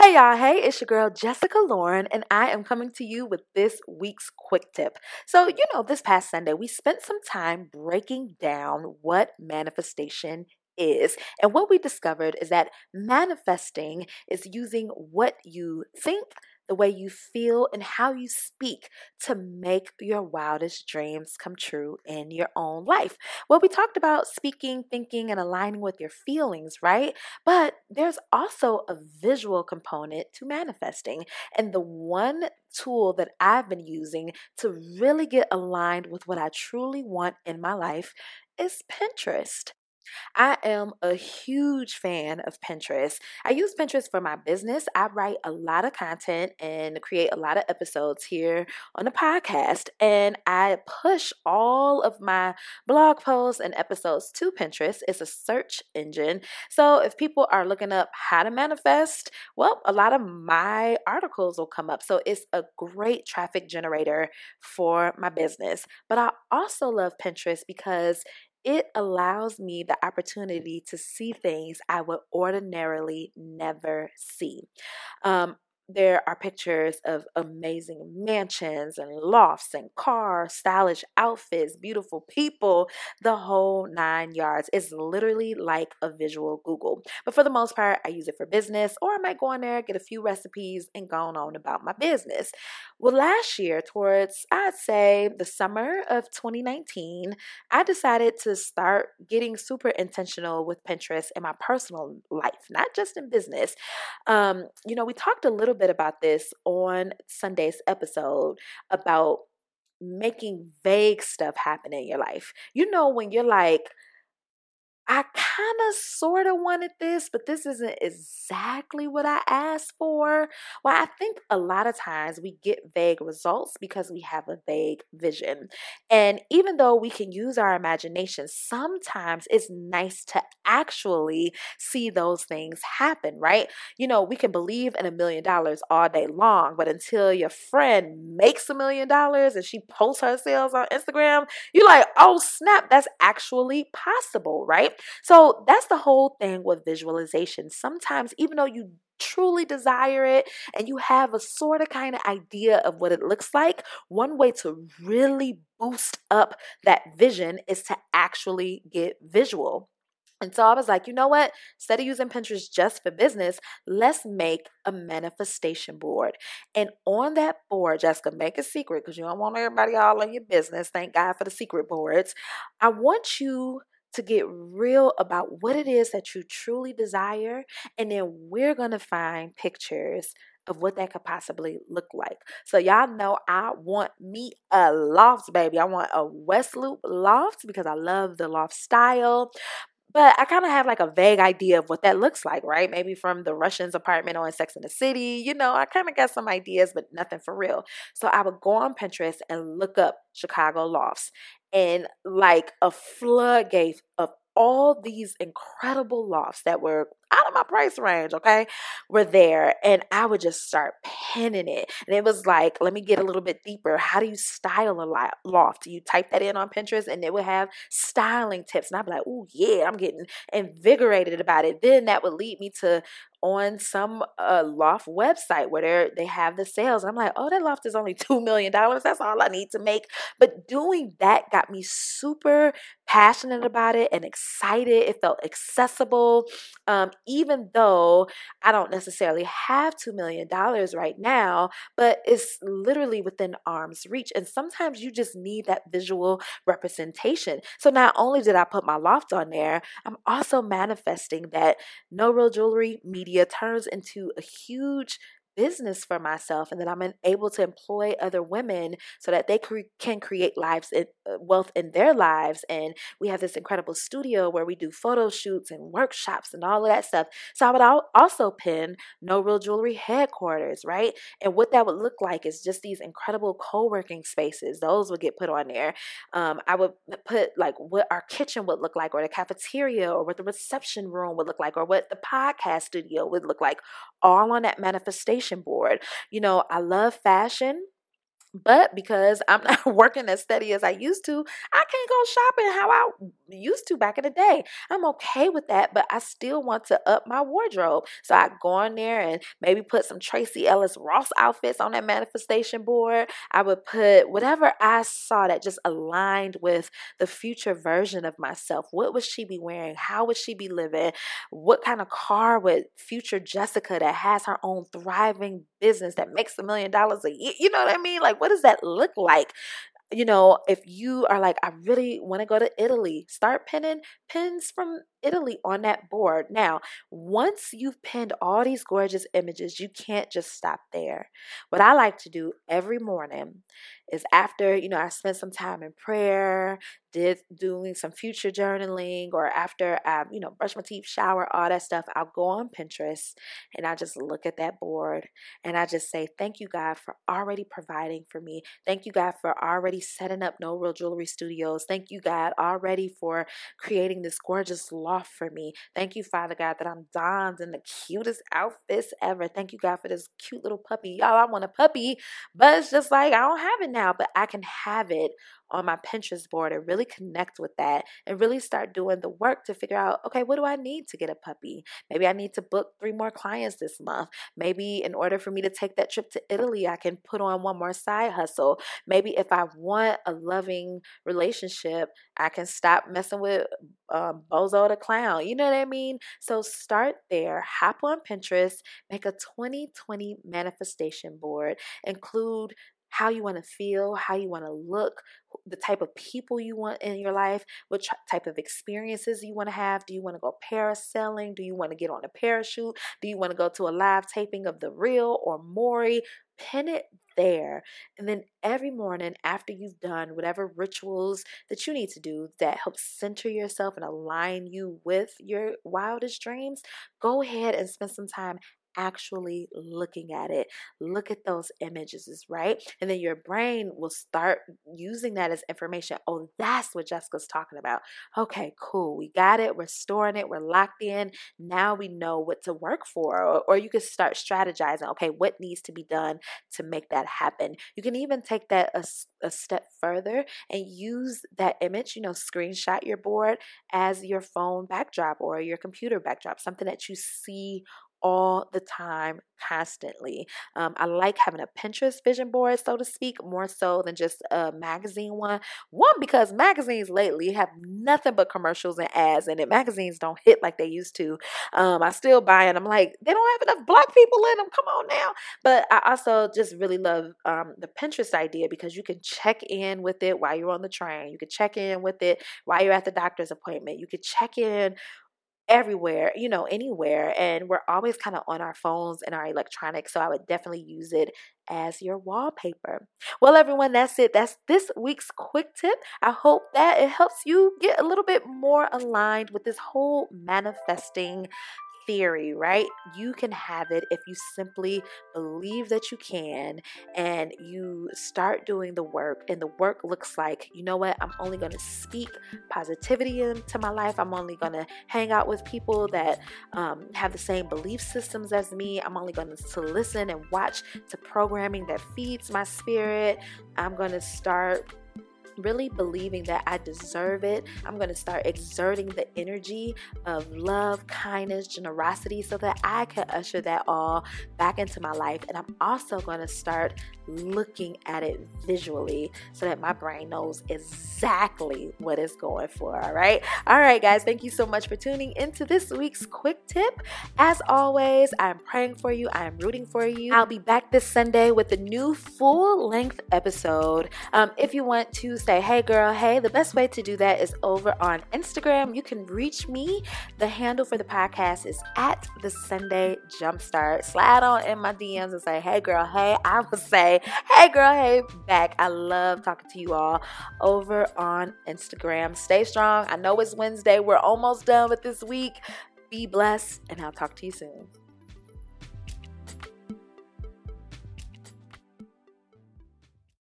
Hey y'all, hey, it's your girl Jessica Lauren, and I am coming to you with this week's quick tip. So, you know, this past Sunday, we spent some time breaking down what manifestation is. And what we discovered is that manifesting is using what you think, the way you feel, and how you speak to make your wildest dreams come true in your own life. Well, we talked about speaking, thinking, and aligning with your feelings, right? But there's also a visual component to manifesting. And the one tool that I've been using to really get aligned with what I truly want in my life is Pinterest. I am a huge fan of Pinterest. I use Pinterest for my business. I write a lot of content and create a lot of episodes here on the podcast. And I push all of my blog posts and episodes to Pinterest. It's a search engine. So if people are looking up how to manifest, well, a lot of my articles will come up. So it's a great traffic generator for my business. But I also love Pinterest because it allows me the opportunity to see things I would ordinarily never see. Um, there are pictures of amazing mansions and lofts and cars, stylish outfits, beautiful people, the whole nine yards. It's literally like a visual Google. But for the most part, I use it for business, or I might go on there, get a few recipes, and go on about my business. Well, last year, towards I'd say the summer of 2019, I decided to start getting super intentional with Pinterest in my personal life, not just in business. Um, you know, we talked a little bit about this on Sunday's episode about making vague stuff happen in your life. You know, when you're like, I kind of sort of wanted this, but this isn't exactly what I asked for. Well, I think a lot of times we get vague results because we have a vague vision. And even though we can use our imagination, sometimes it's nice to actually see those things happen, right? You know, we can believe in a million dollars all day long, but until your friend makes a million dollars and she posts her sales on Instagram, you're like, oh snap, that's actually possible, right? So that's the whole thing with visualization. Sometimes, even though you truly desire it and you have a sort of kind of idea of what it looks like, one way to really boost up that vision is to actually get visual. And so I was like, you know what? Instead of using Pinterest just for business, let's make a manifestation board. And on that board, Jessica, make a secret because you don't want everybody all in your business. Thank God for the secret boards. I want you to get real about what it is that you truly desire. And then we're going to find pictures of what that could possibly look like. So y'all know I want me a loft, baby. I want a West Loop loft because I love the loft style. But I kind of have like a vague idea of what that looks like, right? Maybe from the Russians apartment on Sex in the City. You know, I kind of got some ideas, but nothing for real. So I would go on Pinterest and look up Chicago lofts and like a floodgate of all these incredible lofts that were out of my price range, okay, were there. And I would just start penning it. And it was like, let me get a little bit deeper. How do you style a loft? You type that in on Pinterest and it would have styling tips. And I'd be like, oh, yeah, I'm getting invigorated about it. Then that would lead me to on some uh, loft website where they have the sales. I'm like, oh, that loft is only $2 million. That's all I need to make. But doing that got me super passionate about it and excited. It felt accessible. Um, even though I don't necessarily have $2 million right now, but it's literally within arm's reach. And sometimes you just need that visual representation. So not only did I put my loft on there, I'm also manifesting that no real jewelry media media turns into a huge business for myself and that I'm able to employ other women so that they cre- can create lives in, uh, wealth in their lives and we have this incredible studio where we do photo shoots and workshops and all of that stuff. So I would also pin no real jewelry headquarters right? And what that would look like is just these incredible co-working spaces. Those would get put on there. Um, I would put like what our kitchen would look like or the cafeteria or what the reception room would look like or what the podcast studio would look like all on that manifestation board. You know, I love fashion But because I'm not working as steady as I used to, I can't go shopping how I used to back in the day. I'm okay with that, but I still want to up my wardrobe. So I go in there and maybe put some Tracee Ellis Ross outfits on that manifestation board. I would put whatever I saw that just aligned with the future version of myself. What would she be wearing? How would she be living? What kind of car would future Jessica that has her own thriving business that makes a million dollars a year? You know what I mean? Like, what does that look like? you know, if you are like, I really want to go to Italy, start pinning pins from Italy on that board. Now, once you've pinned all these gorgeous images, you can't just stop there. What I like to do every morning is after, you know, I spent some time in prayer, did doing some future journaling, or after I, you know, brush my teeth, shower, all that stuff, I'll go on Pinterest and I just look at that board and I just say, Thank you, God, for already providing for me. Thank you, God, for already setting up No Real Jewelry Studios. Thank you, God, already for creating this gorgeous loft for me. Thank you, Father God, that I'm donned in the cutest outfits ever. Thank you, God, for this cute little puppy. Y'all, I want a puppy, but it's just like I don't have it but I can have it on my Pinterest board and really connect with that and really start doing the work to figure out okay, what do I need to get a puppy? Maybe I need to book three more clients this month. Maybe in order for me to take that trip to Italy, I can put on one more side hustle. Maybe if I want a loving relationship, I can stop messing with um, Bozo the Clown. You know what I mean? So start there, hop on Pinterest, make a 2020 manifestation board, include how you want to feel, how you want to look, the type of people you want in your life, what type of experiences you want to have. Do you want to go parasailing? Do you want to get on a parachute? Do you want to go to a live taping of The Real or Maury? Pin it there. And then every morning after you've done whatever rituals that you need to do that help center yourself and align you with your wildest dreams, go ahead and spend some time actually looking at it. Look at those images, right? And then your brain will start using that as information. Oh, that's what Jessica's talking about. Okay, cool. We got it. We're storing it. We're locked in. Now we know what to work for. Or, or you can start strategizing. Okay, what needs to be done to make that happen? You can even take that a, a step further and use that image, you know, screenshot your board as your phone backdrop or your computer backdrop, something that you see all the time, constantly. Um, I like having a Pinterest vision board, so to speak, more so than just a magazine one. One, because magazines lately have nothing but commercials and ads in it. Magazines don't hit like they used to. Um, I still buy it. I'm like, they don't have enough black people in them. Come on now. But I also just really love um, the Pinterest idea because you can check in with it while you're on the train. You can check in with it while you're at the doctor's appointment. You can check in everywhere, you know, anywhere. And we're always kind of on our phones and our electronics. So I would definitely use it as your wallpaper. Well, everyone, that's it. That's this week's quick tip. I hope that it helps you get a little bit more aligned with this whole manifesting theory, right? You can have it if you simply believe that you can and you start doing the work. And the work looks like, you know what? I'm only going to speak positivity into my life. I'm only going to hang out with people that um, have the same belief systems as me. I'm only going to listen and watch to programming that feeds my spirit. I'm going to start really believing that I deserve it. I'm going to start exerting the energy of love, kindness, generosity so that I can usher that all back into my life. And I'm also going to start looking at it visually so that my brain knows exactly what it's going for. All right. All right, guys. Thank you so much for tuning into this week's quick tip. As always, I'm praying for you, I am rooting for you. I'll be back this Sunday with a new full length episode. Um, if you want to say, hey, girl, hey, the best way to do that is over on Instagram. You can reach me. The handle for the podcast is at the Sunday Jumpstart. Slide on in my DMs and say, hey, girl, hey. I will say, hey, girl, hey, back. I love talking to you all over on Instagram. Stay strong. I know it's Wednesday. We're almost done with this week. Be blessed, and I'll talk to you soon.